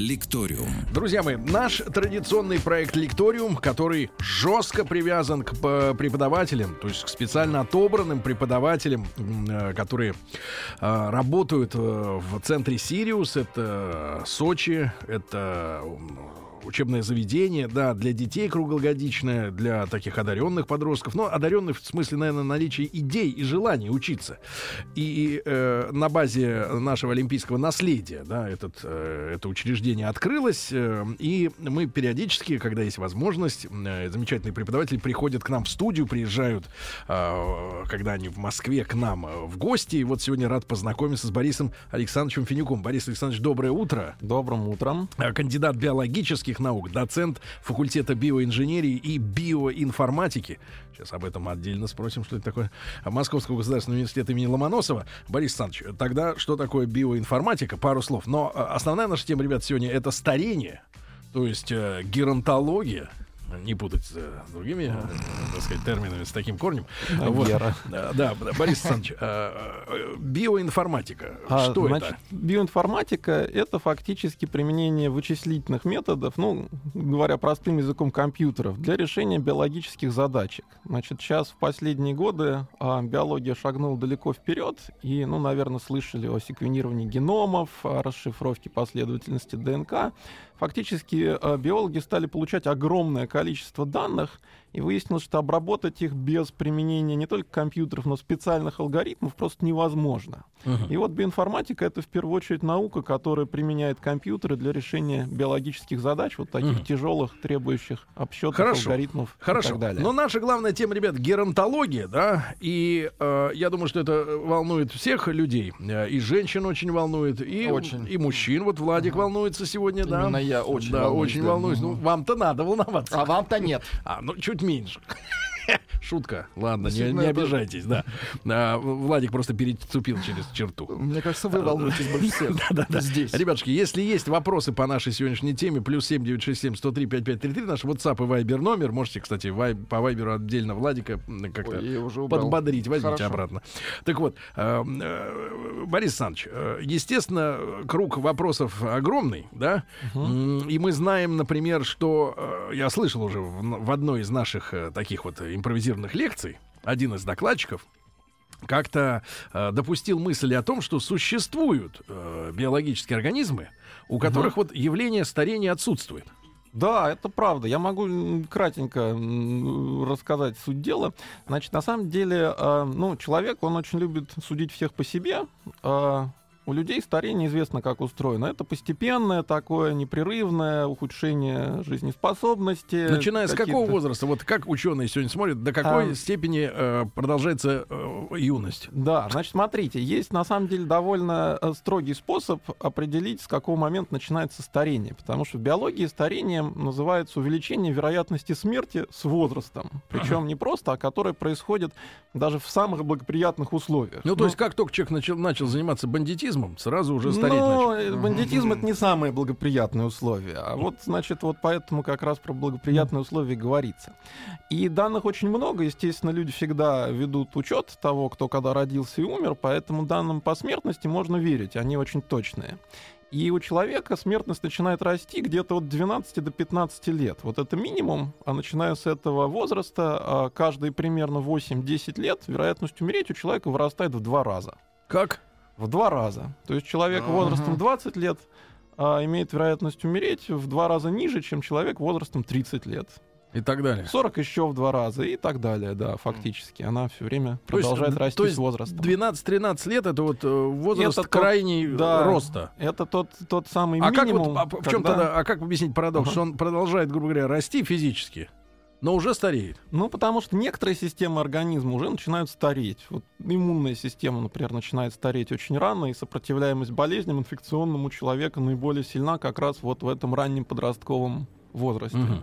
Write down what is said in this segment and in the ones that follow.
Лекториум. Друзья мои, наш традиционный проект Лекториум, который жестко привязан к э, преподавателям, то есть к специально отобранным преподавателям, э, которые э, работают в центре Сириус, это Сочи, это учебное заведение, да, для детей круглогодичное, для таких одаренных подростков. Но одаренных в смысле, наверное, наличия идей и желания учиться. И э, на базе нашего олимпийского наследия, да, этот, э, это учреждение открылось, э, и мы периодически, когда есть возможность, э, замечательные преподаватели приходят к нам в студию, приезжают, э, когда они в Москве, к нам э, в гости. И вот сегодня рад познакомиться с Борисом Александровичем Финюком. Борис Александрович, доброе утро. Добрым утром. Э, кандидат биологических физических наук, доцент факультета биоинженерии и биоинформатики. Сейчас об этом отдельно спросим, что это такое. Московского государственного университета имени Ломоносова. Борис Александрович, тогда что такое биоинформатика? Пару слов. Но э, основная наша тема, ребят, сегодня это старение, то есть э, геронтология не путать с э, другими, э, так сказать, терминами с таким корнем. Вот. Э, да, Борис Александрович, биоинформатика. А, что значит, это? Биоинформатика — это фактически применение вычислительных методов, ну, говоря простым языком компьютеров, для решения биологических задачек. Значит, сейчас в последние годы а, биология шагнула далеко вперед, и, ну, наверное, слышали о секвенировании геномов, о расшифровке последовательности ДНК. Фактически биологи стали получать огромное количество количество данных, и выяснилось, что обработать их без применения не только компьютеров, но специальных алгоритмов просто невозможно. Uh-huh. И вот биоинформатика — это в первую очередь наука, которая применяет компьютеры для решения биологических задач, вот таких uh-huh. тяжелых, требующих обсчетов, Хорошо. алгоритмов Хорошо. и так далее. Но наша главная тема, ребят, геронтология, да, и э, я думаю, что это волнует всех людей, э, и женщин очень волнует, и, очень. и мужчин. Вот Владик uh-huh. волнуется сегодня, да. Именно я очень да, волнуюсь. очень да. волнуюсь. Ну, вам-то надо волноваться. А вам-то нет. А, ну, чуть меньше. Шутка. Ладно, не, не обижайтесь, да. А, Владик просто переступил через черту. Мне кажется, вы волнуетесь больше всех. Да, да, да. Здесь. Ребятушки, если есть вопросы по нашей сегодняшней теме, плюс 7967 103 5533, наш WhatsApp и Viber номер. Можете, кстати, вай, по Вайберу отдельно Владика как-то подбодрить. Возьмите Хорошо. обратно. Так вот, э, э, Борис Александрович, э, естественно, круг вопросов огромный, да? Угу. И мы знаем, например, что я слышал уже в, в одной из наших таких вот импровизированных лекций один из докладчиков как-то э, допустил мысль о том, что существуют э, биологические организмы, у которых угу. вот явление старения отсутствует. Да, это правда. Я могу кратенько рассказать суть дела. Значит, на самом деле, э, ну, человек, он очень любит судить всех по себе. У людей старение известно, как устроено. Это постепенное такое непрерывное ухудшение жизнеспособности. Начиная с какого возраста? Вот как ученые сегодня смотрят, до какой а... степени э, продолжается э, юность? Да, значит, смотрите, есть на самом деле довольно э, строгий способ определить, с какого момента начинается старение. Потому что в биологии старением называется увеличение вероятности смерти с возрастом. Причем не просто, а которое происходит даже в самых благоприятных условиях. Ну, то Но... есть, как только человек начал, начал заниматься бандитизмом, бандитизмом сразу уже стареть Но начал. бандитизм — это не самые благоприятные условия. А вот, значит, вот поэтому как раз про благоприятные условия говорится. И данных очень много. Естественно, люди всегда ведут учет того, кто когда родился и умер, поэтому данным по смертности можно верить. Они очень точные. И у человека смертность начинает расти где-то от 12 до 15 лет. Вот это минимум, а начиная с этого возраста, а каждые примерно 8-10 лет вероятность умереть у человека вырастает в два раза. Как? В два раза. То есть человек uh-huh. возрастом 20 лет а, имеет вероятность умереть в два раза ниже, чем человек возрастом 30 лет. И так далее. 40 еще в два раза и так далее, да, фактически. Она все время то продолжает есть, расти то есть с возрастом. 12-13 лет это вот э, возраст это крайний тот, да, роста. Это тот, тот самый а минимум. Как вот, а, в чем тогда, а как объяснить парадокс, uh-huh. что он продолжает, грубо говоря, расти физически? Но уже стареет. Ну, потому что некоторые системы организма уже начинают стареть. Вот иммунная система, например, начинает стареть очень рано, и сопротивляемость болезням инфекционным у человека наиболее сильна как раз вот в этом раннем подростковом возрасте. Угу.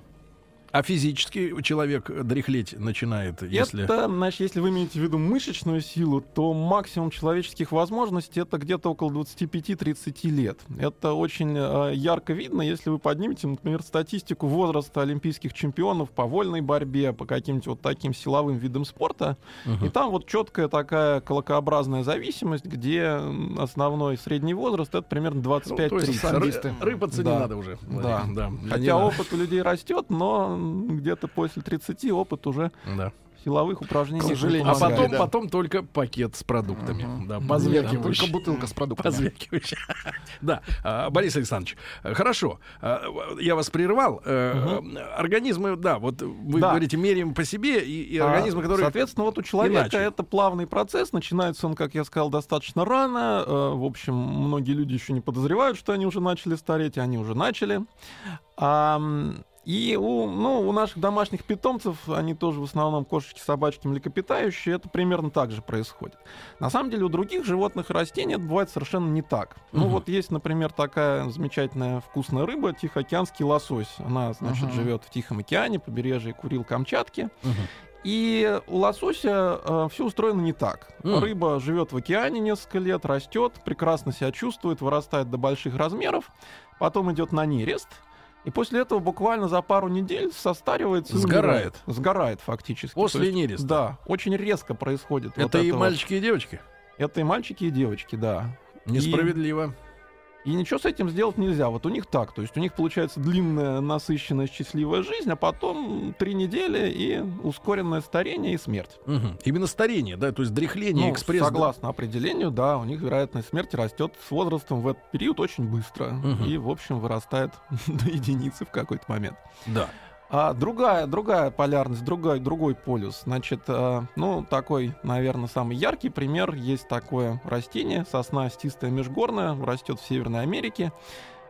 А физически человек дряхлеть начинает, если... Это, значит, если вы имеете в виду мышечную силу, то максимум человеческих возможностей это где-то около 25-30 лет. Это очень э, ярко видно, если вы поднимете, например, статистику возраста олимпийских чемпионов по вольной борьбе, по каким-то вот таким силовым видам спорта. Мгм. И там вот четкая такая колокообразная зависимость, где основной средний возраст это примерно Ну, то есть 25-30. ры- самбисты. рыпаться не Да. надо уже. Да. Да. Не Хотя опыт у людей растет, но где-то после 30 опыт уже Да. силовых упражнений. К сожалению, А потом, да. потом только пакет с продуктами. Мгм. Да, позвякивающий. только бутылка с продуктами. Позвякивающий. Да, а, Борис Александрович, э, хорошо. А, Я вас прервал. Э, Организмы, да, вот вы Да. говорите, меряем по себе, и и А, организмы, которые... Соответственно, вот у человека иначе. это плавный процесс. Начинается он, как я сказал, достаточно рано. Э, В общем, многие люди еще не подозревают, что они уже начали стареть, и они уже начали. И у, ну, у наших домашних питомцев, они тоже в основном кошечки, собачки, млекопитающие, это примерно так же происходит. На самом деле у других животных и растений это бывает совершенно не так. Ну Мгм. вот есть, например, такая замечательная вкусная рыба, тихоокеанский лосось. Она, значит, Мгм. живет в Тихом океане, побережье Курил, Камчатки. Мгм. И у лосося все устроено не так. М. Рыба живет в океане несколько лет, растет, прекрасно себя чувствует, вырастает до больших размеров, потом идет на нерест, и после этого буквально за пару недель состаривается Сгорает. умирает. Сгорает фактически. После есть, нереста? Да, очень резко происходит. вот Это и вот. мальчики, и девочки? Это и мальчики, и девочки, да. Несправедливо. И ничего с этим сделать нельзя. Вот у них так. То есть у них получается длинная, насыщенная, счастливая жизнь, а потом три недели и ускоренное старение и смерть. Мгм. Именно старение, да, то есть дряхление, Ну, экспресс. да? согласно определению, да, у них вероятность смерти растет с возрастом в этот период очень быстро. Мгм. И, в общем, вырастает до единицы в какой-то момент. Да. А другая, другая полярность, другой, другой полюс. Значит, э, ну, такой, наверное, самый яркий пример. Есть такое растение, сосна остистая межгорная, растет в Северной Америке.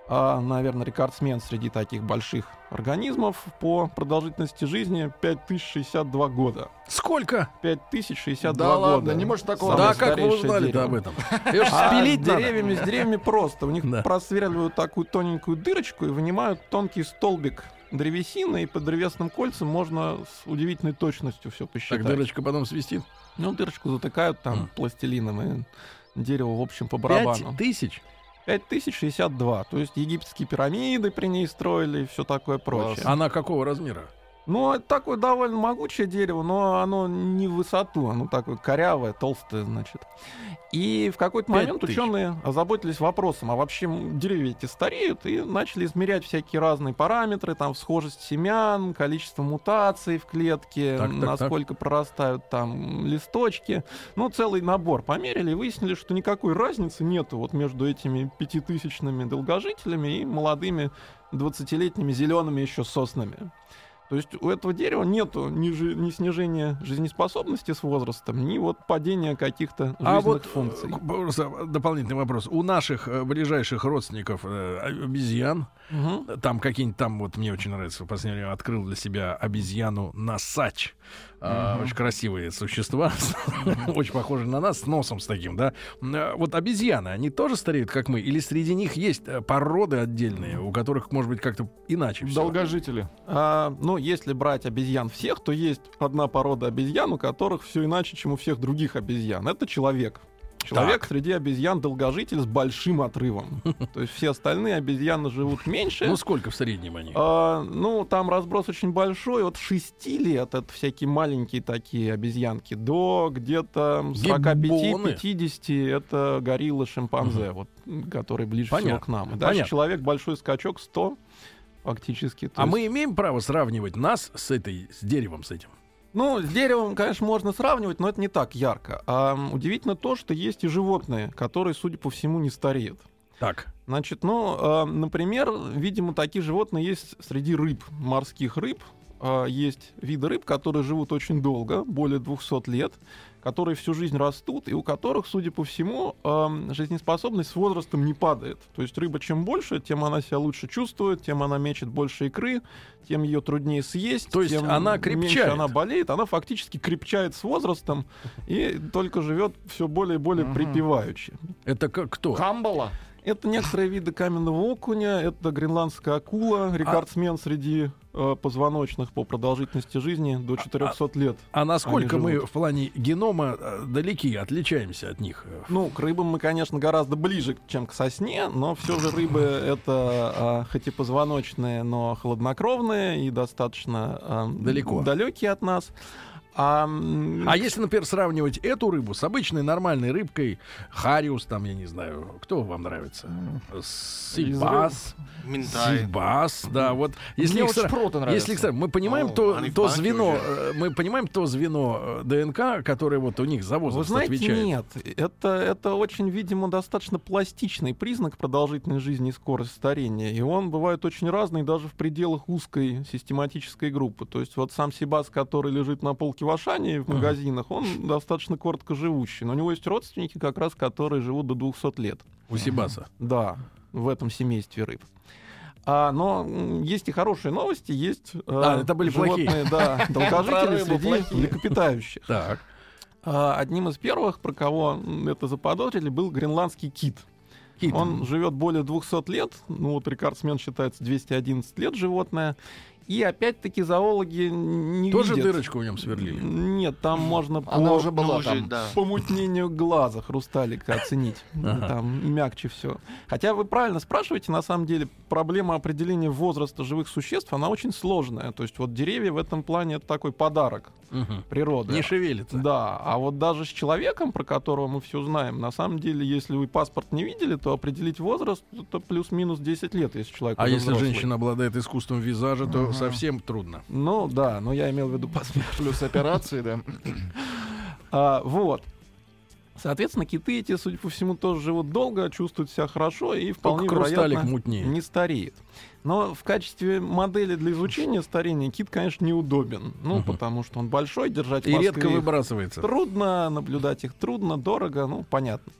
А, наверное, рекордсмен среди таких больших организмов по продолжительности жизни 5062 года. Сколько? 5062 Да года. ладно, не может такого Самое да, как вы узнали об этом? А спилить деревьями, с деревьями просто. У них Да. просверливают такую тоненькую дырочку и вынимают тонкий столбик древесины, и по древесным кольцам можно с удивительной точностью все посчитать. Так дырочка потом свистит. Ну, дырочку затыкают там М. пластилином, и дерево, в общем, по Пять барабану. тысяч? 5062. То есть египетские пирамиды при ней строили и все такое прочее. Она какого размера? Ну, это такое довольно могучее дерево, но оно не в высоту, оно такое корявое, толстое, значит. И в какой-то момент тысяч. ученые озаботились вопросом, а вообще деревья эти стареют, и начали измерять всякие разные параметры, там, схожесть семян, количество мутаций в клетке, Так, так, так. насколько прорастают там листочки. Ну, целый набор померили и выяснили, что никакой разницы нету вот между этими пятитысячными долгожителями и молодыми 20-летними зелеными еще соснами. То есть у этого дерева нету ни, жи- ни снижения жизнеспособности с возрастом, ни вот падения каких-то жизненных А вот функций. э, просто дополнительный вопрос. У наших э, ближайших родственников э, обезьян, Мгм. там какие-нибудь там, вот мне очень нравится, в последнее время открыл для себя обезьяну. А, Мгм. Очень красивые существа, очень похожи на нас, с носом с таким, да. Э, Вот обезьяны, они тоже стареют, как мы? Или среди них есть э, породы отдельные, у которых, может быть, как-то иначе? Долгожители. А, ну, если брать обезьян всех, то есть одна порода обезьян, у которых все иначе, чем у всех других обезьян. Это человек. Человек Так. среди обезьян долгожитель с большим отрывом. То есть все остальные обезьяны живут меньше. Ну, сколько в среднем они? А, ну, там разброс очень большой. От 6 лет, это всякие маленькие такие обезьянки, до где-то Гиббоны. 45-50 это гориллы, шимпанзе, вот, которые ближе всего к нам. И дальше понятно. человек большой скачок 100 фактически. А есть- мы имеем право сравнивать нас с этой, с деревом, с этим? Ну, с деревом, конечно, можно сравнивать, но это не так ярко. А удивительно то, что есть и животные, которые, судя по всему, не стареют. Так. Значит, ну, э, например, видимо, такие животные есть среди рыб, морских рыб. Э, есть виды рыб, которые живут очень долго, более 200 лет, которые всю жизнь растут, и у которых, судя по всему, жизнеспособность с возрастом не падает. То есть рыба чем больше, тем она себя лучше чувствует, тем она мечет больше икры, тем ее труднее съесть, То есть тем она меньше крепчает. она болеет, она фактически крепчает с возрастом и только живет все более и более Мгм. припеваючи. Это как кто? Камбала. Это некоторые виды каменного окуня, это гренландская акула, рекордсмен среди э, позвоночных по продолжительности жизни до 400 лет. А насколько мы в плане генома э, далеки, отличаемся от них? Ну, к рыбам мы, конечно, гораздо ближе, чем к сосне, но все же рыбы это а, хоть и позвоночные, но хладнокровные и достаточно а, Далеко. далекие от нас. А, А если, например, сравнивать эту рыбу с обычной нормальной рыбкой, хариус, там, я не знаю, кто вам нравится? Сибас. Сибас, да, вот. Если Мне их шпроты нравятся. Если, кстати, мы понимаем О, то, то звено, уже. э, мы понимаем то звено э, ДНК, которое вот у них за Вы возраст знаете, отвечает. нет. Это, это очень, видимо, достаточно пластичный признак продолжительной жизни и скорости старения. И он бывает очень разный даже в пределах узкой систематической группы. То есть вот сам Сибас, который лежит на полке в Ашане в магазинах, он достаточно коротко живущий. Но у него есть родственники, как раз, которые живут до 200 лет. У Сибаса. Да, в этом семействе рыб. А, но есть и хорошие новости, есть э, А, это были плохие. животные, да, долгожители среди плохие. млекопитающих. Так. А, Одним из первых, про кого это заподозрили, был гренландский кит. Кит. Он живет более 200 лет, ну вот рекордсмен считается 211 лет животное. И опять-таки зоологи не Тоже видят. дырочку в нем сверлили. Нет, там можно Она по уже была Ну, там. да. помутнению глаза хрусталика оценить. Ага. Там мягче все. Хотя вы правильно спрашиваете, на самом деле проблема определения возраста живых существ, она очень сложная. То есть вот деревья в этом плане это такой подарок Мгм. природы. Не шевелится. Да, а вот даже с человеком, про которого мы все знаем, на самом деле, если вы паспорт не видели, то определить возраст это плюс-минус 10 лет, если человек А если взрослый. женщина обладает искусством визажа, то совсем трудно. Ну да, но я имел в виду паспорт. Плюс операции, да. А, вот. Соответственно, киты эти, судя по всему, тоже живут долго, чувствуют себя хорошо и вполне Только вероятно мутнее. не стареет. Но в качестве модели для изучения старения кит, конечно, неудобен. Ну, Мгм. потому что он большой, держать в И редко выбрасывается. трудно, наблюдать их трудно, дорого, ну, понятно.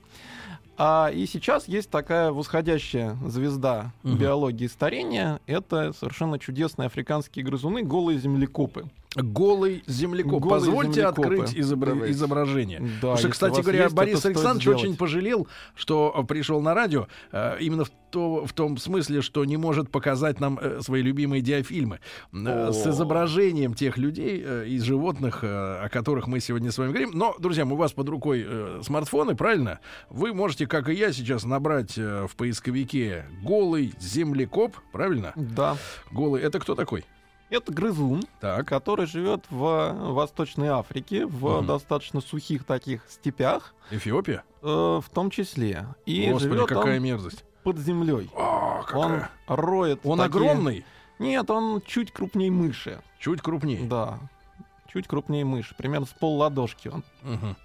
А, и сейчас есть такая восходящая звезда Мгм. биологии старения. Это совершенно чудесные африканские грызуны, голые землекопы. Голый землекоп. Голые Позвольте землекопы. открыть изобра- Давайте. изображение. Да, Потому что, кстати говоря, есть, Борис Александрович очень пожалел, что э, пришел на радио э, именно в, то- в том смысле, что не может показать нам э, свои любимые диафильмы э, с изображением тех людей э, и животных, э, о которых мы сегодня с вами говорим. Но, друзья, у вас под рукой э, смартфоны, правильно? Вы можете, как и я, сейчас набрать э, в поисковике голый землекоп, правильно? Да. Голый. Это кто такой? Это грызун, Так. который живет в Восточной Африке, в Мгм. достаточно сухих таких степях, Эфиопия? э, в том числе. И Господи, какая он мерзость. под землей. А, Он какая. роет. Он такие- огромный, Нет, он чуть крупнее мыши. чуть крупнее. Да. Чуть крупнее мыши. Примерно с пол ладошки он. Мгм.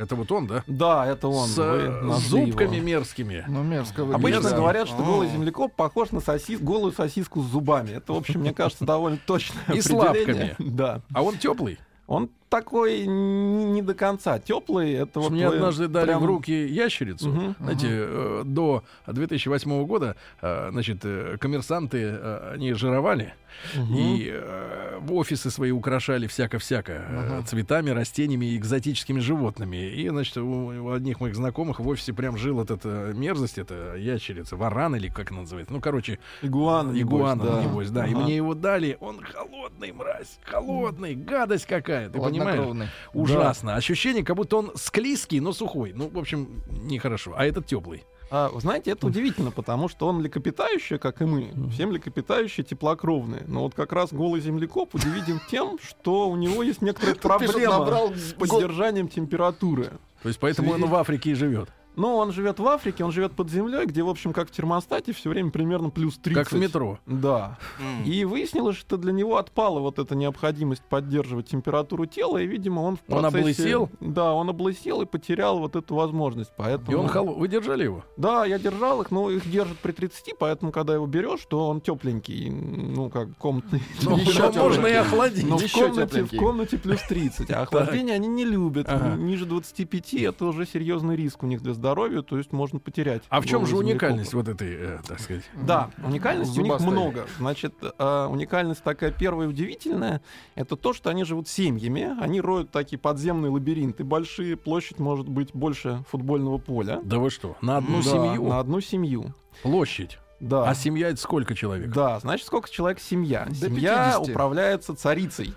Это вот он, да? Да, это он. С э, зубками его. мерзкими. Ну, мерзко выглядит. Обычно Да. говорят, что А. голый землекоп похож на сосис... голую сосиску с зубами. Это, в общем, мне кажется, довольно точное И с лапками. Да. А он теплый. Он такой не, не до конца теплый. Это вот Мне вы однажды дали прям- в руки ящерицу. Мгм. Знаете, э, до 2008 года, э, значит, э, коммерсанты, э, они жировали. Мгм. И э, в офисы свои украшали всяко-всяко э, цветами, растениями и экзотическими животными. И, значит, у, у одних моих знакомых в офисе прям жил эта мерзость, это ящерица, варан или как она называется. Ну, короче, Игуана, небось, игуана, да. небось, да. И Ага. мне его дали, он холодный, мразь, холодный, гадость какая, ты понимаешь? Ужасно. Ощущение, как будто он склизкий, но сухой. Ну, в общем, нехорошо. А этот теплый. А, знаете, это удивительно, потому что он млекопитающий, как и мы. Все млекопитающие теплокровные. Но вот как раз голый землекоп удивителен тем, что у него есть проблема набрал с поддержанием температуры. То есть поэтому он в Африке и живет. Но он живет в Африке, он живет под землей, где, в общем, как в термостате, все время примерно плюс 30. Как в метро. Да. М. И выяснилось, что для него отпала вот эта необходимость поддерживать температуру тела, и, видимо, он в Он процессе... облысел? Да, он облысел и потерял вот эту возможность. Поэтому... И он холодный. Вы держали его? Да, я держал их, но их держат при 30, поэтому, когда его берешь, то он тепленький, ну, как комнатный. Ну, Еще можно и охладить. Но в комнате, в комнате плюс 30. А охлаждение они не любят. Ниже 25 это уже серьезный риск у них для здоровья, то есть можно потерять. А в чем же уникальность вот этой, э, так сказать? Да, уникальностей у них много. Значит, э, уникальность такая первая удивительная, это то, что они живут семьями, они роют такие подземные лабиринты большие, площадь может быть больше футбольного поля. Да вы что? На одну Да, семью? На одну семью. Площадь. Да. А семья это сколько человек? Да, значит, сколько человек семья? До семья 50. управляется царицей.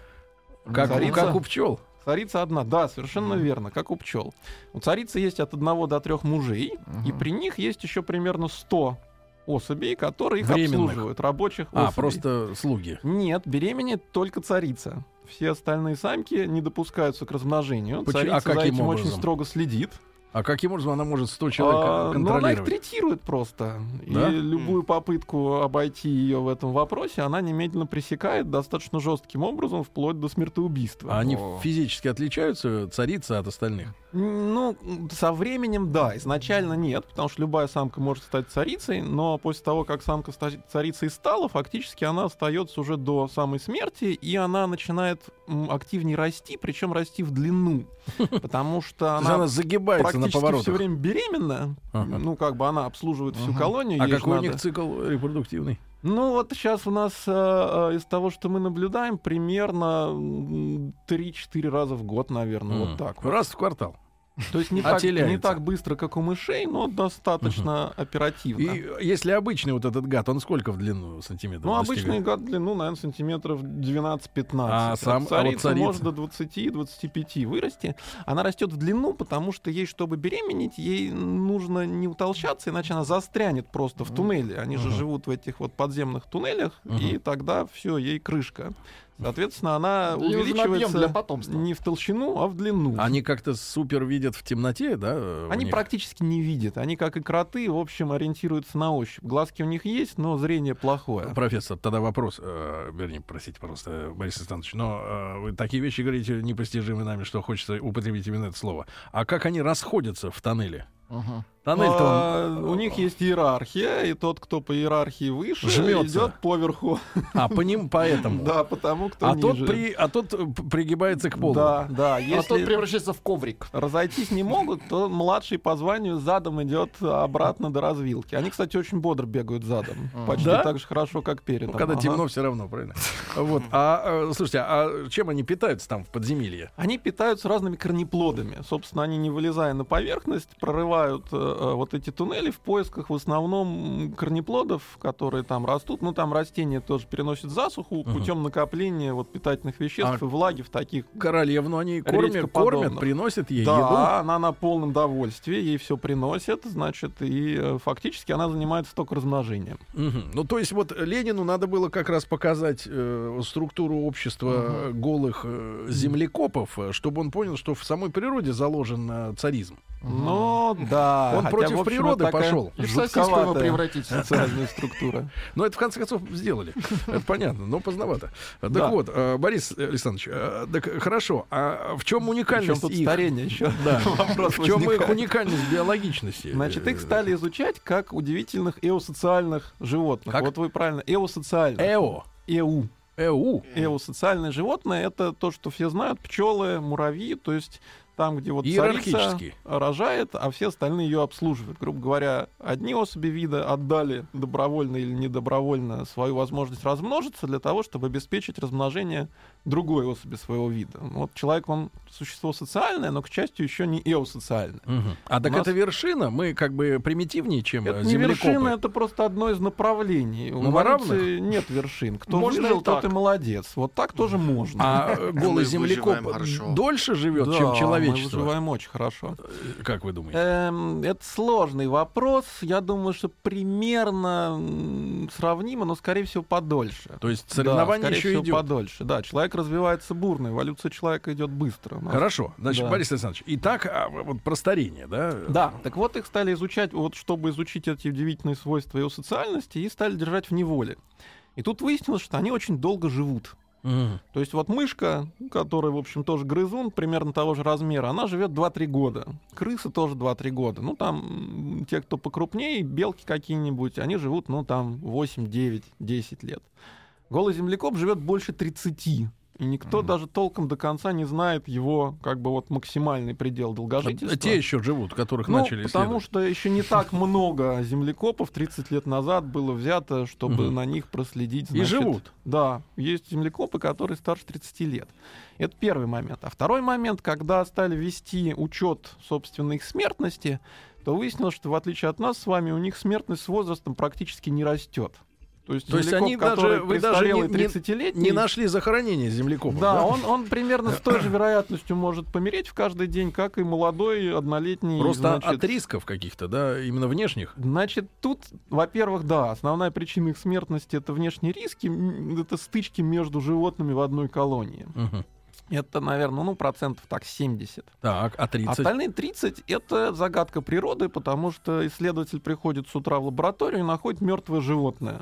Как, Царица- как у пчел? Царица одна, да, совершенно верно, как у пчел. У царицы есть от одного до трех мужей, и Мгм. при них есть еще примерно 100 особей, которые их Временных. обслуживают, рабочих А, особей. просто слуги. Нет, беременеет только царица. Все остальные самки не допускаются к размножению. Почему- Царица а за каким этим образом? очень строго следит. А каким образом она может 100 человек А, кон- но она их контролировать? третирует просто. Да? И любую попытку обойти ее в этом вопросе она немедленно пресекает достаточно жестким образом, вплоть до смертоубийства. А они О. физически отличаются, царица от остальных? Ну, со временем, да. Изначально нет, потому что любая самка может стать царицей, но после того, как самка ста- царицей стала, фактически она остается уже до самой смерти, и она начинает активнее расти, причем расти в длину. Потому что она она загибается на практически поворотах. все время беременна. Ага. Ну, как бы она обслуживает всю Ага. колонию. А какой у надо- них цикл репродуктивный? Ну, вот сейчас у нас э, э, из того, что мы наблюдаем, примерно м, 3-4 раза в год, наверное, М. вот так. вот. Раз в квартал. То есть не так, не так быстро, как у мышей, но достаточно оперативно. И если обычный вот этот гад, он сколько в длину сантиметров ну, достигает? обычный гад длину, наверное, сантиметров 12-15. А сам- а вот царица царица? может до 20-25 вырасти. Она растет в длину, потому что ей, чтобы беременеть, ей нужно не утолщаться, иначе она застрянет просто в туннеле. Они же Мгм. живут в этих вот подземных туннелях, Мгм. и тогда все, ей крышка. Соответственно, она объем увеличивается для потомства. не в толщину, а в длину. Они как-то супер видят в темноте, да? Они них? практически не видят. Они, как и кроты, в общем, ориентируются на ощупь. Глазки у них есть, но зрение плохое. Профессор, тогда вопрос, э, вернее, простите, пожалуйста, Борис Александрович, но э, вы такие вещи говорите непостижимые нами, что хочется употребить именно это слово. А как они расходятся в тоннеле? Мгм. Тоннель-то А, он- У них есть иерархия, и тот, кто по иерархии выше, Жмётся. идет поверху. А, по ним поэтому. Да, потому кто А тот, ниже. при, а тот э, пригибается к полу. Да, да. А тот Если превращается в коврик. разойтись не могут, то младший по званию задом идет обратно до развилки. Они, кстати, очень бодро бегают задом. Ага. Почти Да? так же хорошо, как перед. Ну, когда темно, все равно, правильно? Вот. А, э, слушайте, а чем они питаются там в подземелье? Они питаются разными корнеплодами. Собственно, они, не вылезая на поверхность, прорывают э, э, вот эти туннели в поисках в основном корнеплодов, которые там растут. Ну, там растения тоже переносят засуху Мгм. путем накопления вот питательных веществ А и влаги в таких. Королевну они кормят, кормят, приносят ей да, еду. она на полном довольстве, ей все приносят, значит, и э, фактически она занимается только размножением. Мгм. Ну, то есть вот Ленину надо было как раз показать э, структуру общества э, голых э, землекопов, чтобы он понял, что в самой природе заложен э, царизм. Но да. Он хотя, против общем, природы пошел. И в сосиску превратить. социальная структура. Но это в конце концов сделали. Это понятно, но поздновато. Так вот, э, Борис Александрович, э, так хорошо. А в чем уникальность тут их? старение еще. В чем их уникальность биологичности? Значит, их Э, стали изучать как удивительных эосоциальных животных. Как? Вот вы правильно, эосоциальных. Эо. Эу. Эу. Эосоциальные животные — это то, что все знают, пчелы, муравьи, то есть там, где вот царица рожает, а все остальные ее обслуживают. Грубо говоря, одни особи вида отдали добровольно или недобровольно свою возможность размножиться для того, чтобы обеспечить размножение другой особи своего вида. Вот человек, он существо социальное, но, к счастью, еще не эосоциальное. Мгм. А так нас- это вершина? Мы как бы примитивнее, чем Это э, не землекопы. вершина, это просто одно из направлений. У Ну, эволюции нет вершин. Кто Можно выжил, тот так. и молодец. Вот так тоже можно. А э, голый Мы землекоп дольше живет, Да, чем Мы человечество? выживаем очень хорошо. Как вы думаете? Эм, это сложный вопрос. Я думаю, что примерно сравнимо, но, скорее всего, подольше. То есть Да, соревнование скорее еще всего, идет. подольше. Да, человек развивается бурно, эволюция человека идет быстро. У нас Хорошо. Значит, Да. Борис Александрович, итак, а, вот про старение, да? Да, так вот их стали изучать, вот чтобы изучить эти удивительные свойства его социальности, и стали держать в неволе. И тут выяснилось, что они очень долго живут. Мгм. То есть вот мышка, которая, в общем, тоже грызун, примерно того же размера, она живет 2-3 года. Крысы тоже 2-3 года. Ну, там, те, кто покрупнее, белки какие-нибудь, они живут, ну, там, 8, 9, 10 лет. Голый землекоп живет больше 30. И никто Мгм. даже толком до конца не знает его как бы вот максимальный предел долгожительства. Те еще живут, которых Ну, начали потому исследовать. что еще не так много землекопов 30 лет назад было взято, чтобы Мгм. на них проследить. И значит, живут. Да, есть землекопы, которые старше 30 лет. Это первый момент. А второй момент, когда стали вести учет собственной их смертности, то выяснилось, что в отличие от нас с вами, у них смертность с возрастом практически не растет. То есть, То есть они даже- вы даже не- не- 30-летний, Не нашли захоронения землекопов. да, Он, он примерно с той же вероятностью может помереть в каждый день, как и молодой однолетний. Просто значит, от рисков каких-то, да, именно внешних. Значит, тут, во-первых, да, основная причина их смертности это внешние риски, это стычки между животными в одной колонии. Мгм. Это, наверное, ну, процентов так 70. Так, а 30? Остальные 30 это загадка природы, потому что исследователь приходит с утра в лабораторию и находит мертвое животное.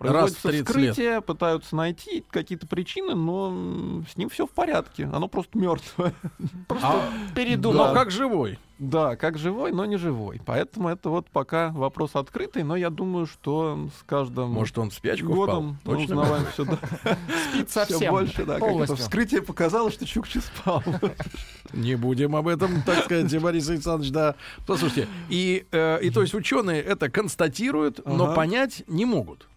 Раз Производится 30 вскрытие, пытаются найти какие-то причины, но с ним все в порядке. Оно просто мертвое. Просто А, передумал. Но как живой. Да, как живой, но не живой. Поэтому это вот пока вопрос открытый, но я думаю, что с каждым Может, он в спячку годом впал? Точно? узнаваем все, Спит все совсем. больше, да, как это полностью. вскрытие показало, что Чукча спал. Не будем об этом, так сказать, Борис Александрович, да. Послушайте, и, э, и то есть ученые это констатируют, но понять не могут.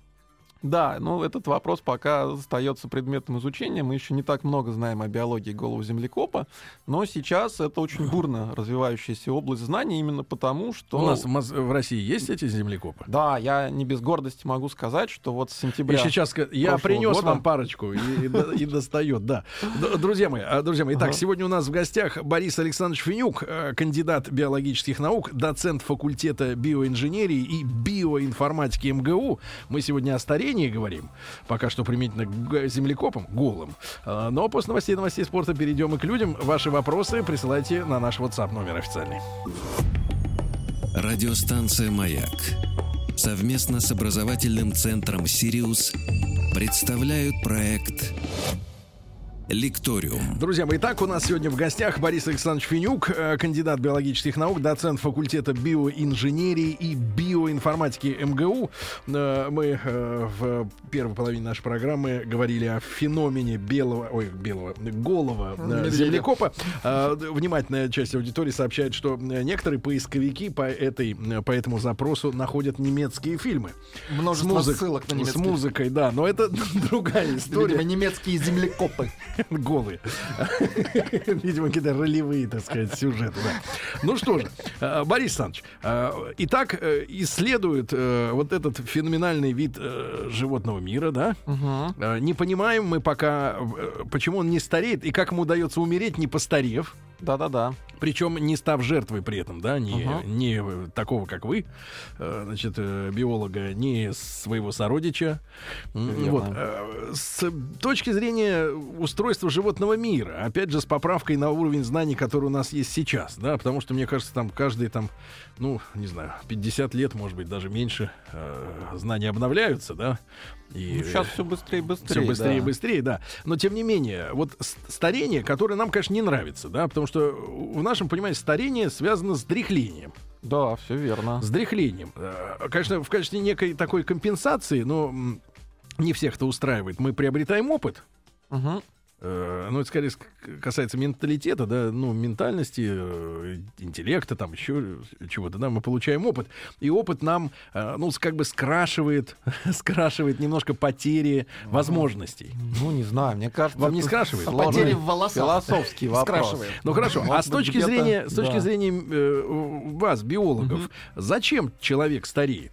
Да, ну этот вопрос пока остается предметом изучения. Мы еще не так много знаем о биологии голову землекопа, но сейчас это очень бурно развивающаяся область знаний именно потому, что... У нас в, Моз- в России есть эти землекопы? Да, я не без гордости могу сказать, что вот с И сентября... сейчас ска- я принес года. вам парочку и, и до- и достает, да. Друзья мои, а, друзья мои, итак, Ага. сегодня у нас в гостях Борис Александрович Финюк, э, кандидат биологических наук, доцент факультета биоинженерии и биоинформатики МГУ. Мы сегодня о старении говорим, пока что применительно к землекопам, голым. А, Но после новостей новостей спорта перейдем и к людям. Ваши вопросы присылайте на наш WhatsApp номер официальный. Радиостанция «Маяк» совместно с образовательным центром «Сириус» представляют проект «Лекториум». Друзья мои, итак, у нас сегодня в гостях Борис Александрович Финюк, э, кандидат биологических наук, доцент факультета биоинженерии и биоинформатики МГУ. Э, Мы э, в первой половине нашей программы говорили о феномене белого, ой, белого, голого землекопа. Внимательная часть аудитории сообщает, что некоторые поисковики по, этой, по этому запросу находят немецкие фильмы. Множество музык- ссылок на С немецкий. музыкой, да, но это другая история. Видимо, немецкие землекопы. голые. Видимо, какие-то ролевые, так сказать, сюжеты. Да. Ну что же, э, Борис Александрович, э, итак, э, исследует вот этот феноменальный вид животного мира, да? Э, Не понимаем мы пока, почему он не стареет и как ему удается умереть, не постарев. Да-да-да. Причем не став жертвой при этом, да, не, Ага. не э, такого, как вы, э, значит, э, биолога, не своего сородича. Верно. Вот. С точки зрения устройства животного мира, опять же, с поправкой на уровень знаний, который у нас есть сейчас, да, потому что, мне кажется, там каждый там, ну, не знаю, 50 лет, может быть, даже меньше, знания обновляются, да, и сейчас все быстрее и быстрее. все быстрее и да. быстрее, да. Но тем не менее, вот старение, которое нам, конечно, не нравится, да, потому что в нашем понимании старение связано с дряхлением. Да, все верно. С дряхлением. Э, Конечно, в качестве некой такой компенсации, но не всех это устраивает. Мы приобретаем опыт. Мгм. Э, Ну, это скорее ск- касается менталитета, да, ну, ментальности, э, интеллекта, там еще чего-то, да, мы получаем опыт. И опыт нам, э, ну, как бы скрашивает, скрашивает немножко потери возможностей. Ну, не знаю, мне кажется... Вам не скрашивает? Потери в волосах. Философский вопрос. Скрашивает. Ну хорошо, Может а с точки зрения, с точки да. зрения э, вас, биологов, зачем человек стареет?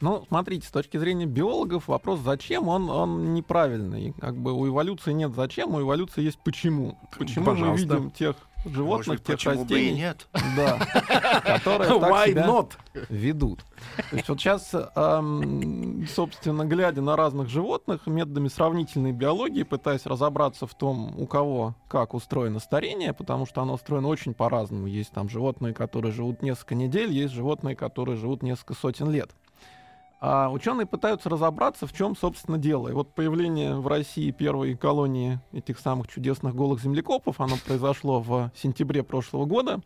Ну, смотрите, с точки зрения биологов, вопрос «зачем?» он, он неправильный. Как бы у эволюции нет «зачем», у эволюции есть «почему». Почему мы Пожалуйста. видим тех животных, Может тех почему бы и растений, нет? да, которые так себя not? ведут. То есть вот сейчас, собственно, глядя на разных животных, методами сравнительной биологии, пытаясь разобраться в том, у кого как устроено старение, потому что оно устроено очень по-разному. Есть там животные, которые живут несколько недель, есть животные, которые живут несколько сотен лет. А ученые пытаются разобраться, в чем, собственно, дело. И вот появление в России первой колонии этих самых чудесных голых землекопов, оно произошло в сентябре прошлого года.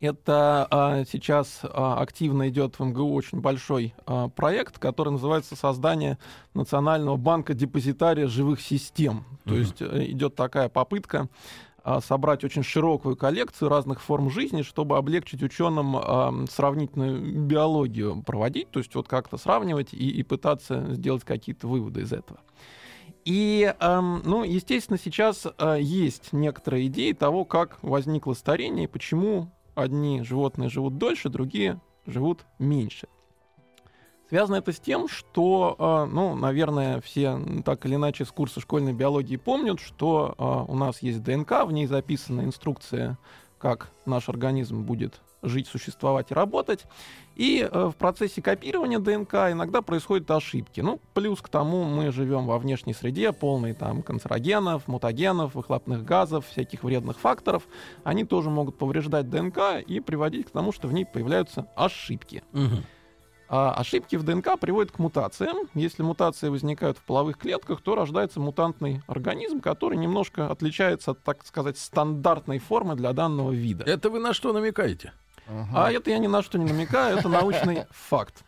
Это а, сейчас а, активно идет в МГУ очень большой а, проект, который называется создание Национального банка депозитария живых систем. То Мгм. есть э, идет такая попытка собрать очень широкую коллекцию разных форм жизни, чтобы облегчить ученым а, сравнительную биологию проводить, то есть вот как-то сравнивать и, и пытаться сделать какие-то выводы из этого. И, ну, естественно, сейчас э, есть некоторые идеи того, как возникло старение и почему одни животные живут дольше, другие живут меньше. Связано это с тем, что, э, ну, наверное, все так или иначе с курса школьной биологии помнят, что э, у нас есть ДНК, в ней записана инструкция, как наш организм будет жить, существовать и работать. И э, в процессе копирования ДНК иногда происходят ошибки. Ну, плюс к тому мы живем во внешней среде, полной там канцерогенов, мутагенов, выхлопных газов, всяких вредных факторов. Они тоже могут повреждать ДНК и приводить к тому, что в ней появляются ошибки. Мгм. А ошибки в ДНК приводят к мутациям. Если мутации возникают в половых клетках, то рождается мутантный организм, который немножко отличается от, так сказать, стандартной формы для данного вида. Это вы на что намекаете? А это я ни на что не намекаю, это научный факт.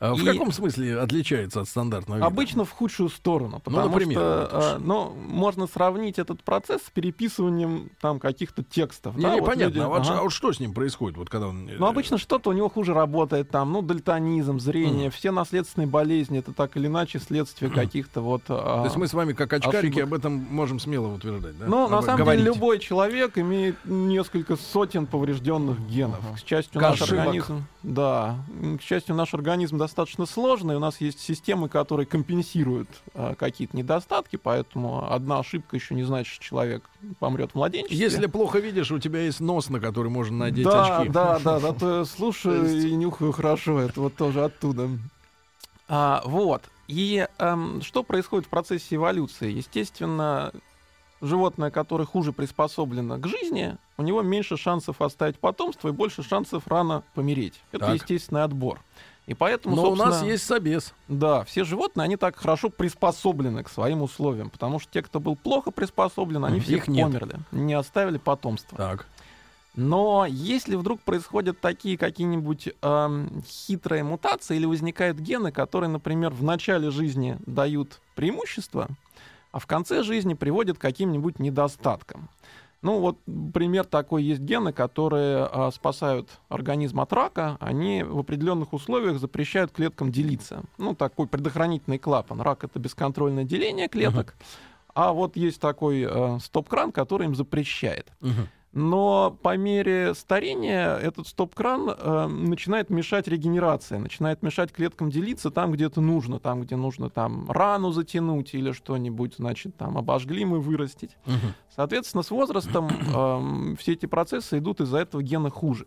А В И- каком смысле отличается от стандартного вида? Обычно в худшую сторону, потому например, что вот э, ну, можно сравнить этот процесс с переписыванием там каких-то текстов. Не, да, не, вот понятно. люди- а, вот, ага. а вот что с ним происходит, вот когда он... э, Ну, обычно что-то у него хуже работает, там, ну, дальтонизм, зрение, все наследственные болезни, это так или иначе следствие каких-то вот... То есть мы с вами, как очкарики, ошибок. об этом можем смело утверждать, да? Ну, на самом говорить. деле, любой человек имеет несколько сотен поврежденных генов. К счастью, наш Ошибок. организм... Да. К счастью, наш организм достаточно сложный. У нас есть системы, которые компенсируют а, какие-то недостатки, поэтому одна ошибка еще не значит, что человек помрет в младенчестве. Если плохо видишь, у тебя есть нос, на который можно надеть да, очки. Да, да, слушаю То есть- и нюхаю хорошо, это вот тоже оттуда. А, вот. И эм, что происходит в процессе эволюции? Естественно, животное, которое хуже приспособлено к жизни, у него меньше шансов оставить потомство и больше шансов рано помереть. Это Так. естественный отбор. И поэтому, Но у нас есть собес. да, все животные, они так хорошо приспособлены к своим условиям, потому что те, кто был плохо приспособлен, они все Их нет. померли, не оставили потомство. Так. Но если вдруг происходят такие какие-нибудь эм, хитрые мутации или возникают гены, которые, например, в начале жизни дают преимущество, а в конце жизни приводят к каким-нибудь недостаткам. Ну вот пример такой есть гены, которые а, спасают организм от рака. Они в определенных условиях запрещают клеткам делиться. Ну такой предохранительный клапан. Рак это бесконтрольное деление клеток. А вот есть такой э, стоп-кран, который им запрещает. Мгм. Но по мере старения этот стоп-кран э, начинает мешать регенерации, начинает мешать клеткам делиться там, где это нужно, там, где нужно там рану затянуть или что-нибудь, значит, там обожгли мы вырастить. Мгм. Соответственно, с возрастом эм, все эти процессы идут из-за этого гена хуже.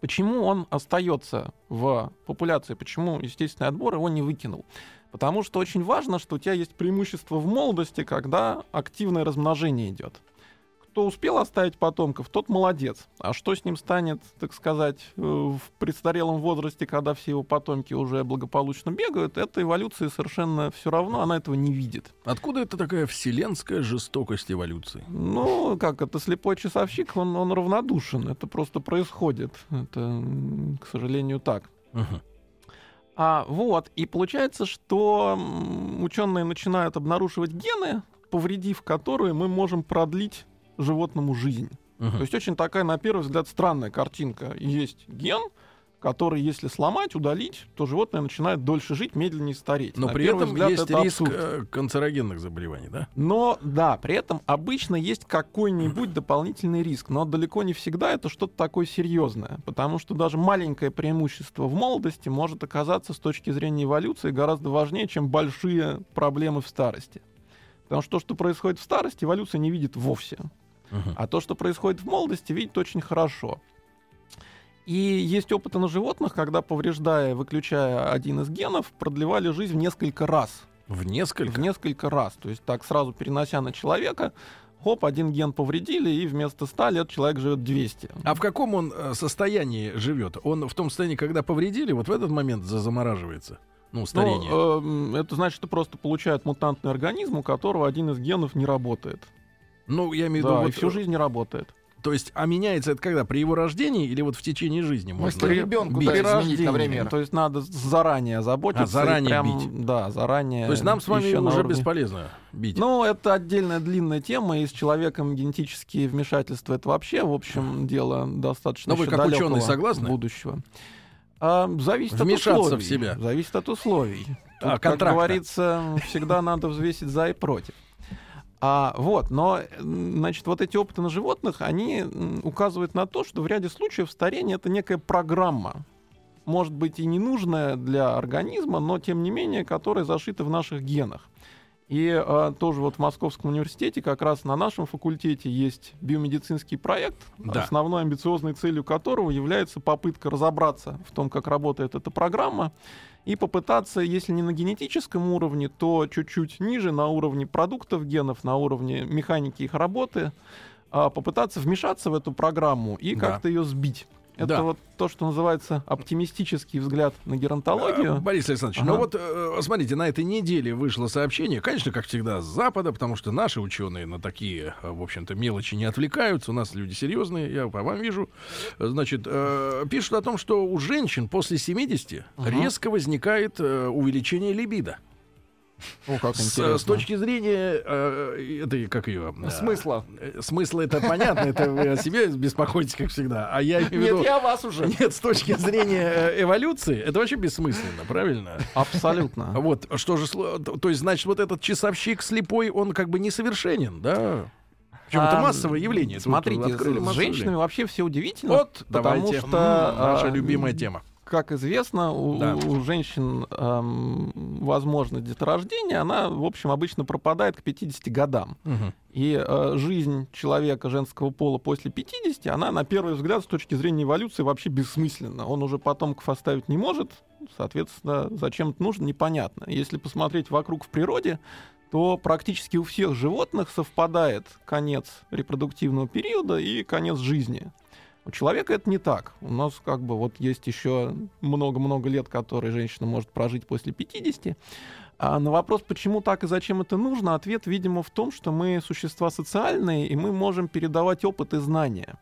Почему он остается в популяции? Почему естественный отбор его не выкинул? Потому что очень важно, что у тебя есть преимущество в молодости, когда активное размножение идет. Кто успел оставить потомков, тот молодец. А что с ним станет, так сказать, э, в престарелом возрасте, когда все его потомки уже благополучно бегают, это эволюции совершенно все равно, она этого не видит. Откуда это такая вселенская жестокость эволюции? Ну, как это, слепой часовщик, он, он равнодушен. Это просто происходит. Это, к сожалению, так. Мгм. А, вот, и получается, что ученые начинают обнаруживать гены, повредив которые мы можем продлить животному жизнь. Мгм. То есть очень такая, на первый взгляд, странная картинка. Есть ген, который, если сломать, удалить, то животное начинает дольше жить, медленнее стареть. Но На при этом взгляд, есть это риск абсурд. э, канцерогенных заболеваний, да? Но да, при этом обычно есть какой-нибудь дополнительный риск, но далеко не всегда это что-то такое серьезное, потому что даже маленькое преимущество в молодости может оказаться с точки зрения эволюции гораздо важнее, чем большие проблемы в старости. Потому что то, что происходит в старости, эволюция не видит вовсе. А то, что происходит в молодости, видит очень хорошо. И есть опыты на животных, когда, повреждая, выключая один из генов, продлевали жизнь в несколько раз. В В несколько? несколько раз. То есть так сразу перенося на человека, хоп, один ген повредили, и вместо 100 лет человек живет 200. А в каком он э, состоянии живет? Он в том состоянии, когда повредили, вот в этот момент за- замораживается? Ну, старение. Ну, эм, это значит, что просто получает мутантный организм, у которого один из генов не работает. Ну, я имею в Да, виду, и вот, всю жизнь не работает. То есть, а меняется это когда? При его рождении или вот в течение жизни? можно Если ребенку бить? да, При рождении. например. То есть надо заранее заботиться. А, заранее и прям, бить. Да, заранее. То есть нам с вами уже уровне- бесполезно бить. Ну, это отдельная длинная тема, и с человеком генетические вмешательства это вообще, в общем, дело достаточно Но вы еще как ученый согласны? будущего. А, зависит Вмешаться от в условий. себя. Зависит от условий. А, Тут, как контракта. говорится, всегда надо взвесить за и против. А, вот, но, значит, вот эти опыты на животных, они указывают на то, что в ряде случаев старение — это некая программа, может быть и ненужная для организма, но, тем не менее, которая зашита в наших генах. И а, тоже вот в Московском университете, как раз на нашем факультете, есть биомедицинский проект, Да. основной амбициозной целью которого является попытка разобраться в том, как работает эта программа, и попытаться, если не на генетическом уровне, то чуть-чуть ниже, на уровне продуктов генов, на уровне механики их работы, а, попытаться вмешаться в эту программу и Да. как-то ее сбить. Это Да. вот то, что называется оптимистический взгляд на геронтологию. Борис Александрович, Ага. ну вот э, смотрите, на этой неделе вышло сообщение, конечно, как всегда, с Запада, потому что наши ученые на такие, э, в общем-то, мелочи не отвлекаются. У нас люди серьезные, я по вам вижу. Значит, э, пишут о том, что у женщин после 70 Ага. резко возникает э, увеличение либидо. О, как С, с точки зрения э, этой, как ее... э, Смысла. э, Смысла это понятно, это вы о себе беспокоитесь, как всегда. А я имею в виду... Нет, я вас уже. Нет, с точки зрения э, эволюции, это вообще бессмысленно, правильно? Абсолютно. Вот, что же, то есть, значит, вот этот часовщик слепой, он как бы несовершенен, да? Причем это А, массовое явление. Смотрите, с женщинами вообще все удивительно. Вот, потому давайте, что, наша а, любимая тема. Как известно, у, Да. у женщин эм, возможность деторождения, она, в общем, обычно пропадает к 50 годам. И э, жизнь человека женского пола после 50, она, на первый взгляд, с точки зрения эволюции, вообще бессмысленна. Он уже потомков оставить не может, соответственно, зачем это нужно, непонятно. Если посмотреть вокруг в природе, то практически у всех животных совпадает конец репродуктивного периода и конец жизни. У человека это не так. У нас как бы вот есть еще много-много лет, которые женщина может прожить после 50. А на вопрос, почему так и зачем это нужно, ответ, видимо, в том, что мы существа социальные, и мы можем передавать опыт и знания.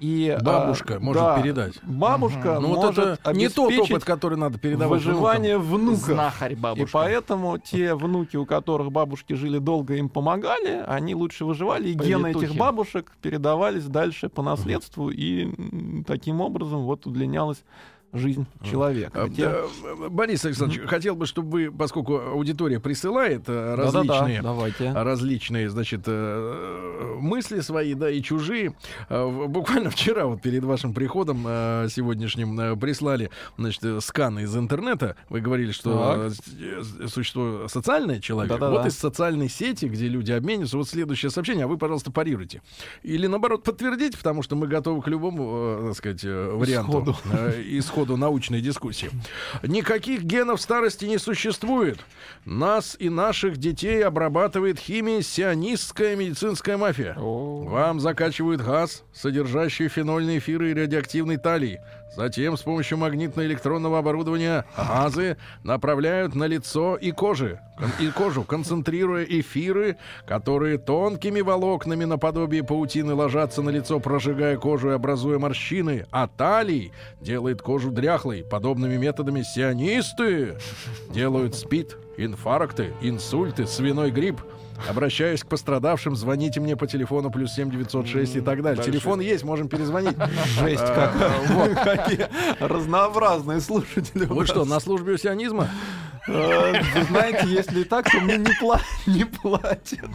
И, а, Бабушка может да, передать. Бабушка Ну вот может это не тот опыт, который надо передавать выживание внуков. Знахарь И бабушка. поэтому те внуки, у которых бабушки жили долго, им помогали, они лучше выживали, и гены этих Повитухи. бабушек передавались дальше по наследству, и м, таким образом вот удлинялась жизнь человека. А, Те- да, Борис Александрович, хотел бы, чтобы вы, поскольку аудитория присылает э, Да-да-да, различные давайте. различные, значит, э, мысли свои, да, и чужие. Э, Буквально вчера, вот перед вашим приходом э, сегодняшним, э, прислали, значит, э, сканы из интернета. Вы говорили, что э, с- э, существует социальный человек. Да-да-да. Вот из социальной сети, где люди обмениваются, вот следующее сообщение, а вы, пожалуйста, парируйте. Или, наоборот, подтвердите, потому что мы готовы к любому, э, так сказать, э, варианту. Исходу. э, исходу научной дискуссии. Никаких генов старости не существует. Нас и наших детей обрабатывает химией сионистская медицинская мафия. Вам закачивают газ, содержащий фенольные эфиры и радиоактивный талий. Затем с помощью магнитно-электронного оборудования газы направляют на лицо и кожи, и кожу, концентрируя эфиры, которые тонкими волокнами наподобие паутины ложатся на лицо, прожигая кожу и образуя морщины. А талий делает кожу дряхлой. Подобными методами сионисты делают спид, инфаркты, инсульты, свиной грипп. Обращаюсь к пострадавшим, звоните мне по телефону плюс 7906 и так далее. Телефон есть, можем перезвонить. Жесть какая. Какие разнообразные слушатели. Вы что, на службе у сионизма? Э, Вы знаете, если так, то мне не пла- не платят.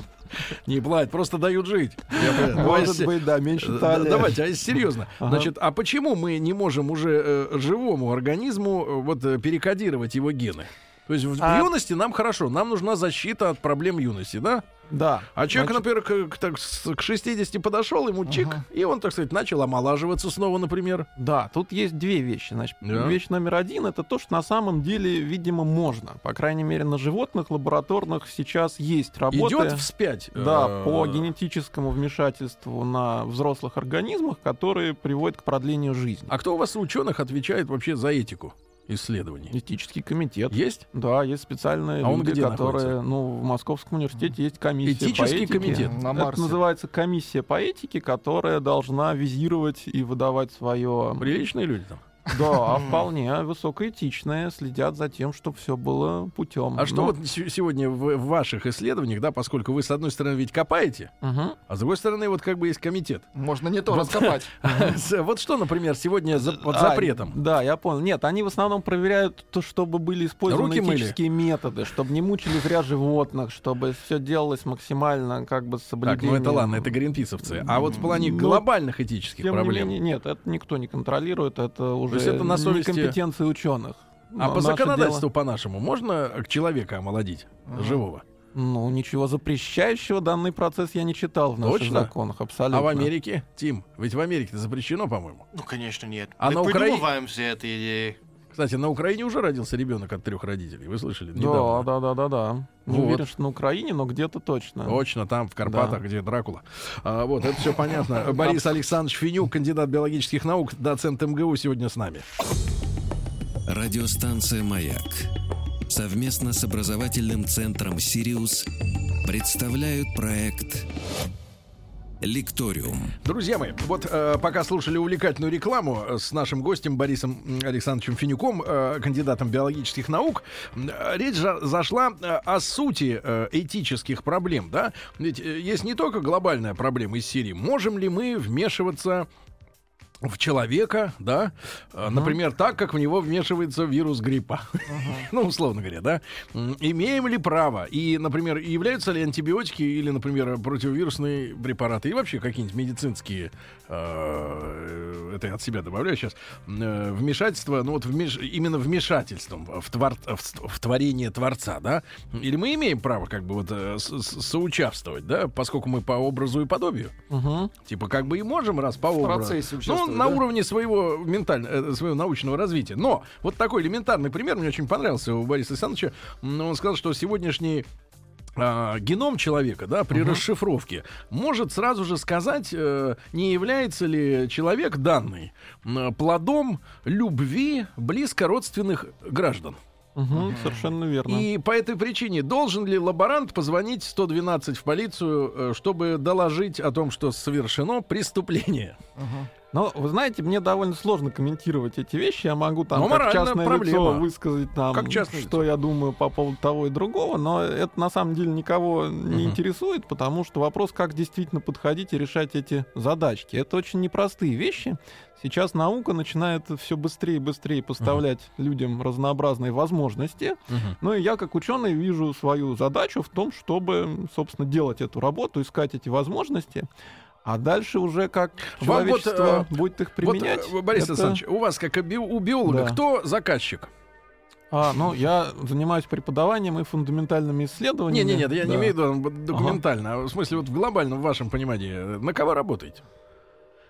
Не платят, просто дают жить. Я. Ну, а Может быть, да, меньше талии. Давайте, а серьезно. Ага. Значит, а почему мы не можем уже э, живому организму э, вот перекодировать его гены? То есть в, А- юности нам хорошо, нам нужна защита от проблем юности, да? Да. А человек, Значит, например, к, так, к 60 подошел, ему чик, и он, так сказать, начал омолаживаться снова, например. Да, тут есть две вещи. Значит, Да. вещь номер один это то, что на самом деле, видимо, можно. По крайней мере, на животных лабораторных сейчас есть работы. Идет вспять. Да, э, по генетическому вмешательству на взрослых организмах, которые приводят к продлению жизни. А кто у вас ученых отвечает вообще за этику? Исследований? Этический комитет. Есть? Да, есть специальные А он люди, где которые, ну, в Московском университете есть комиссия Этический по этике. комитет. На Это Марсе. называется комиссия по этике, которая должна визировать и выдавать свое... Приличные люди там. Да, вполне высокоэтичные, следят за тем, чтобы все было путем. А что вот се- сегодня в, в ваших исследованиях, да, поскольку вы, с одной стороны, ведь копаете, а с другой стороны, вот как бы есть комитет. Можно не то раскопать. Вот что, например, сегодня под А, запретом? Да, я понял. Нет, они в основном проверяют то, чтобы были использованы этические методы, чтобы не мучили зря животных, чтобы все делалось максимально как бы с Так, соблюдением. ну это ладно, это гринписовцы. А вот в плане Ну, глобальных этических проблем. нет, это никто не контролирует, это уже есть это на совести- компетенции ученых. А по законодательству дело- по-нашему можно к человека омолодить живого? Ну, ничего запрещающего данный процесс я не читал в наших Точно? законах, абсолютно. А в Америке, Тим, ведь в Америке-то запрещено, по-моему. Ну, конечно, нет. А Мы на Украине- придумываемся этой идеей. Кстати, на Украине уже родился ребенок от трех родителей. Вы слышали? Да, Недавно. да, да, да, да. Не Вот. уверен, что на Украине, но где-то точно. Точно, там, в Карпатах, Да. где Дракула. А, вот, это все понятно. Борис Александрович Финюк, кандидат биологических наук, доцент МГУ, сегодня с нами. Радиостанция «Маяк» совместно с образовательным центром «Сириус» представляют проект «Лекториум». Друзья мои, вот э, пока слушали увлекательную рекламу э, с нашим гостем Борисом Александровичем Финюком, э, кандидатом биологических наук, э, речь жа- зашла э, о сути э, этических проблем, да? Ведь э, есть не только глобальная проблема из серии. Можем ли мы вмешиваться в человека, да, э, например, так, как в него вмешивается вирус гриппа, ну, условно говоря, да, имеем ли право, и, например, являются ли антибиотики или, например, противовирусные препараты, и вообще какие-нибудь медицинские, э, это я от себя добавляю сейчас, э, вмешательства, ну, вот вмеш- именно вмешательством в, твор- в, в творение Творца, да, или мы имеем право, как бы, вот, э, с- соучаствовать, да, поскольку мы по образу и подобию, Мгм. Типа, как бы и можем, раз по В образу. процессе Ну, участвовать, на да? уровне своего ментального, своего научного развития. Но вот такой элементарный пример мне очень понравился у Бориса Александровича. Он сказал, что сегодняшний а, геном человека, да, при расшифровке, может сразу же сказать, э, не является ли человек данный м, плодом любви близко родственных граждан. Мгм, Совершенно верно. И по этой причине должен ли лаборант позвонить 112 в полицию, э, чтобы доложить о том, что совершено преступление? Но вы знаете, мне довольно сложно комментировать эти вещи. Я могу там Ну, как частное проблема. лицо высказать там, Как частное что я думаю по поводу того и другого, но это на самом деле никого не Мгм. интересует, потому что вопрос, как действительно подходить и решать эти задачки. Это очень непростые вещи. Сейчас наука начинает все быстрее и быстрее поставлять людям разнообразные возможности. Ну и я, как ученый, вижу свою задачу в том, чтобы, собственно, делать эту работу, искать эти возможности. А дальше уже как Вам вот, человечество э, будет их Вот, применять. э, Борис это- Александрович, у вас, как у биолога, Да. кто заказчик? А, ну, я занимаюсь преподаванием и фундаментальными исследованиями. Не-не-не, я не Да. имею в виду документально, а в смысле вот в глобальном вашем понимании. э, На кого работаете?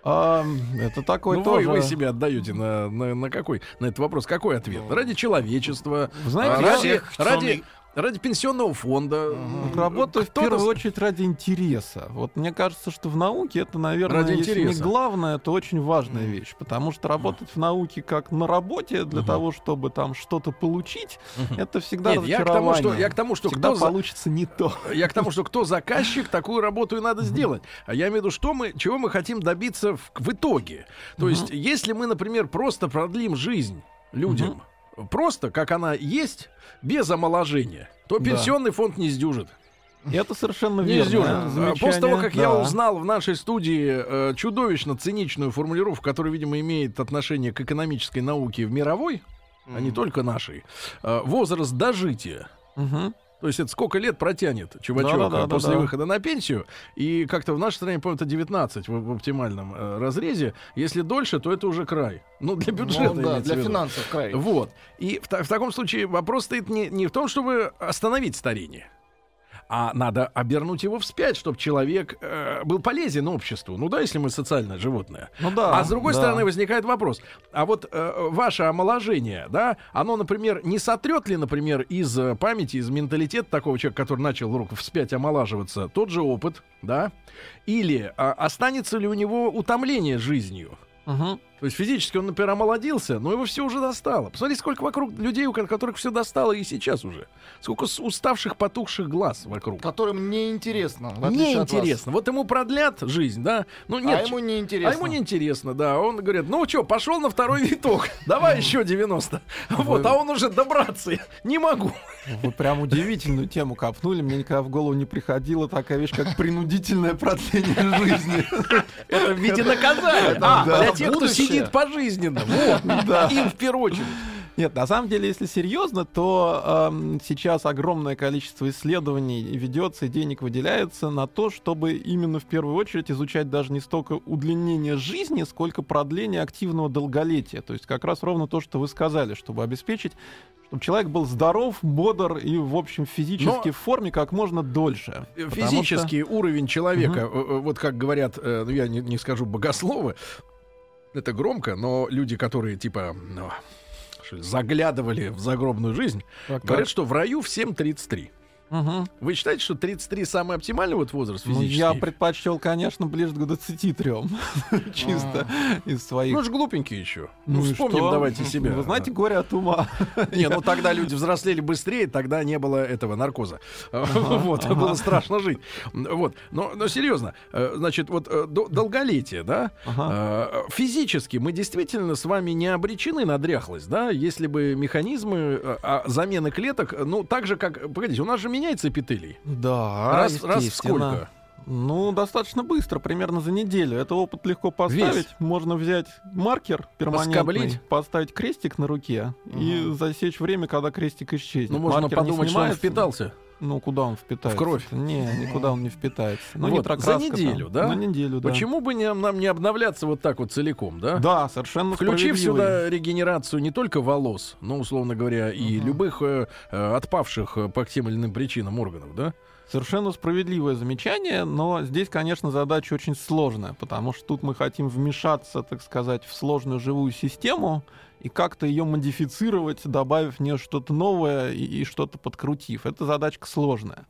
А, это такой ну, тоже... вы, вы себя отдаете на, на, на какой? На этот вопрос какой ответ? Ради человечества, знаете, а, я ради, ради, пенсионного фонда. работаю в первую очередь ради интереса. Вот мне кажется, что в науке это, наверное, Ради если интереса. не главное, это очень важная вещь. Потому что работать в науке как на работе для Мгм. того, чтобы там что-то получить, Мгм. это всегда Нет, я к тому, что, разочарование. я к тому, что Всегда кто за- получится не то. Я к тому, что кто заказчик, такую работу и надо сделать. А я имею в виду, что мы, чего мы хотим добиться в, в итоге. То есть, если мы, например, просто продлим жизнь людям, просто как она есть, без омоложения, то Да. пенсионный фонд не сдюжит. Это совершенно Не верно. сдюжит. А Замечание, После того, как я да. узнал в нашей студии э, чудовищно циничную формулировку, которая, видимо, имеет отношение к экономической науке в мировой, а не только нашей, э, возраст дожития. Мгм. То есть это сколько лет протянет чувачок Да-да-да, э, после да-да. выхода на пенсию. И как-то в нашей стране, по-моему, это 19 в, в оптимальном э, разрезе. Если дольше, то это уже край. Ну, для бюджета. Ну, да, для виду. финансов край. Вот. И в, в таком случае вопрос стоит не, не в том, чтобы остановить старение. А надо обернуть его вспять, чтобы человек э, был полезен обществу. Ну да, если мы социальное животное. Ну да. А с другой да. стороны возникает вопрос: а вот э, ваше омоложение, да, оно, например, не сотрет ли, например, из э, памяти, из менталитета такого человека, который начал вдруг вспять омолаживаться, тот же опыт, да? Или а, останется ли у него утомление жизнью? Мгм. То есть физически он, например, омолодился, но его все уже достало. Посмотри, сколько вокруг людей, у ко- которых все достало и сейчас уже. Сколько уставших, потухших глаз вокруг. Которым неинтересно. Неинтересно. Вот ему продлят жизнь, да? Ну нет. а ему неинтересно. А ему неинтересно, да. Он говорит, ну что, пошел на второй виток. Давай еще 90. Вот, а он уже добраться не могу. Вы прям удивительную тему копнули. Мне никогда в голову не приходила такая вещь, как принудительное продление жизни. Это в виде наказания. А, для тех, кто. Сидит пожизненно. Вот. Да. Им в первую очередь. Нет, на самом деле, если серьезно, то эм, сейчас огромное количество исследований ведется и денег выделяется на то, чтобы именно в первую очередь изучать даже не столько удлинение жизни, сколько продление активного долголетия. То есть как раз ровно то, что вы сказали, чтобы обеспечить, чтобы человек был здоров, бодр и, в общем, физически Но- в форме как можно дольше. Потому что- Физический уровень человека, э, э, вот как говорят, э, ну я не, не скажу богословы, это громко, но люди, которые типа ну, заглядывали в загробную жизнь, Так, говорят, что в раю всем 33. Мгм. Вы считаете, что 33 самый оптимальный вот возраст Ну, физический? я предпочел, конечно, ближе к 23. Чисто из своих. Ну, ж глупенький еще. Ну, Ну вспомним давайте себя. Вы знаете, горе от ума. Не, ну тогда люди взрослели быстрее, тогда не было этого наркоза. Вот, было страшно жить. Вот, но, но серьезно, э, значит, вот э, до- долголетие, да, э, физически мы действительно с вами не обречены на дряхлость, да, если бы механизмы а, замены клеток, ну, так же, как, погодите, у нас же меняется эпителий. Да, Раз, раз сколько? Ну, достаточно быстро, примерно за неделю. Это опыт легко поставить. Весь? Можно взять маркер перманентный, Поскоблить? поставить крестик на руке и засечь время, когда крестик исчезнет. Ну, можно Маркер подумать, что он впитался. Ну, куда он впитается? В кровь. Не, никуда он не впитается. Ну, Вот, нитрокраска за неделю, там. да? На неделю, да. Почему бы не- нам не обновляться вот так вот целиком, да? Да, совершенно Включив сюда регенерацию не только волос, но, условно говоря, и любых э, э, отпавших э, по тем или иным причинам органов, да? Совершенно справедливое замечание, но здесь, конечно, задача очень сложная, потому что тут мы хотим вмешаться, так сказать, в сложную живую систему и как-то ее модифицировать, добавив в нее что-то новое и, и что-то подкрутив. Это задачка сложная.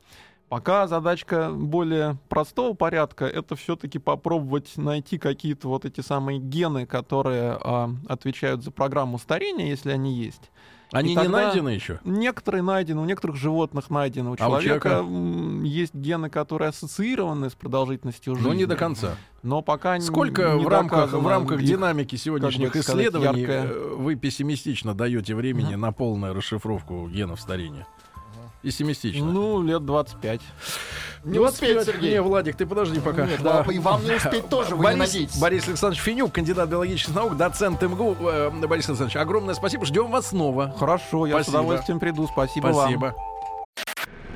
Пока задачка более простого порядка, это все-таки попробовать найти какие-то вот эти самые гены, которые а, отвечают за программу старения, если они есть. Они не найдены еще. Некоторые найдены, у некоторых животных найдены. У А у человека, м, есть гены, которые ассоциированы с продолжительностью жизни. Но не до конца. Но пока Сколько не в рамках, в рамках их- динамики сегодняшних сказать, исследований яркое. э, вы пессимистично даете времени на полную расшифровку генов старения? Пессимистично. Ну, лет 25. Не успеет, 25. Сергей. Не, Владик, ты подожди пока. Нет, Да. и вам не успеть тоже, вы не Борис, надеетесь. Борис Александрович Финюк, кандидат биологических наук, доцент МГУ. Э, Борис Александрович, огромное спасибо. Ждем вас снова. Хорошо, я Спасибо. с удовольствием приду. Спасибо, вам. Спасибо.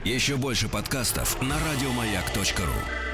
Еще больше подкастов на радиомаяк.ру.